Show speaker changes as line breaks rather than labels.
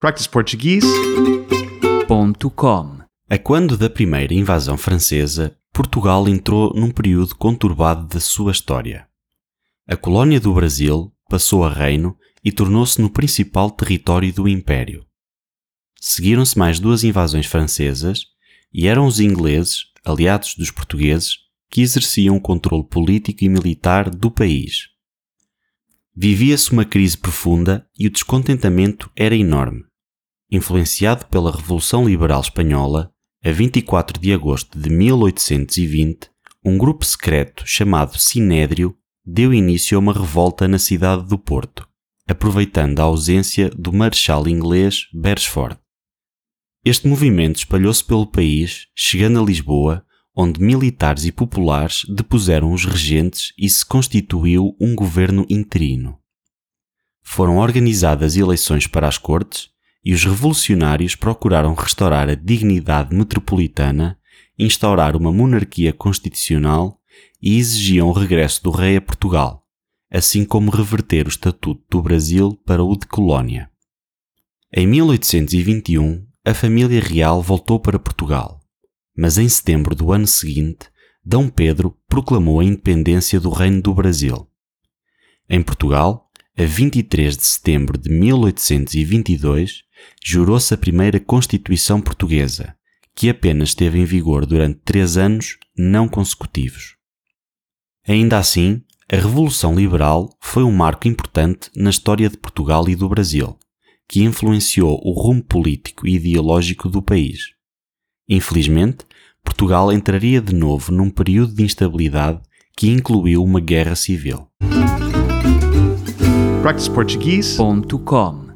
practiceportuguese.com
A quando da primeira invasão francesa, Portugal entrou num período conturbado da sua história. A colónia do Brasil passou a reino e tornou-se no principal território do Império. Seguiram-se mais duas invasões francesas e eram os ingleses, aliados dos portugueses, que exerciam o controle político e militar do país. Vivia-se uma crise profunda e o descontentamento era enorme. Influenciado pela Revolução Liberal Espanhola, a 24 de agosto de 1820, um grupo secreto chamado Sinédrio deu início a uma revolta na cidade do Porto, aproveitando a ausência do marechal inglês Beresford. Este movimento espalhou-se pelo país, chegando a Lisboa, onde militares e populares depuseram os regentes e se constituiu um governo interino. Foram organizadas eleições para as cortes e os revolucionários procuraram restaurar a dignidade metropolitana, instaurar uma monarquia constitucional e exigiam o regresso do rei a Portugal, assim como reverter o estatuto do Brasil para o de colónia. Em 1821, a família real voltou para Portugal mas em setembro do ano seguinte, D. Pedro proclamou a independência do Reino do Brasil. Em Portugal, a 23 de setembro de 1822, jurou-se a primeira Constituição Portuguesa, que apenas esteve em vigor durante três anos não consecutivos. Ainda assim, a Revolução Liberal foi um marco importante na história de Portugal e do Brasil, que influenciou o rumo político e ideológico do país. Infelizmente, Portugal entraria de novo num período de instabilidade que incluiu uma guerra civil.
practiceportuguese.com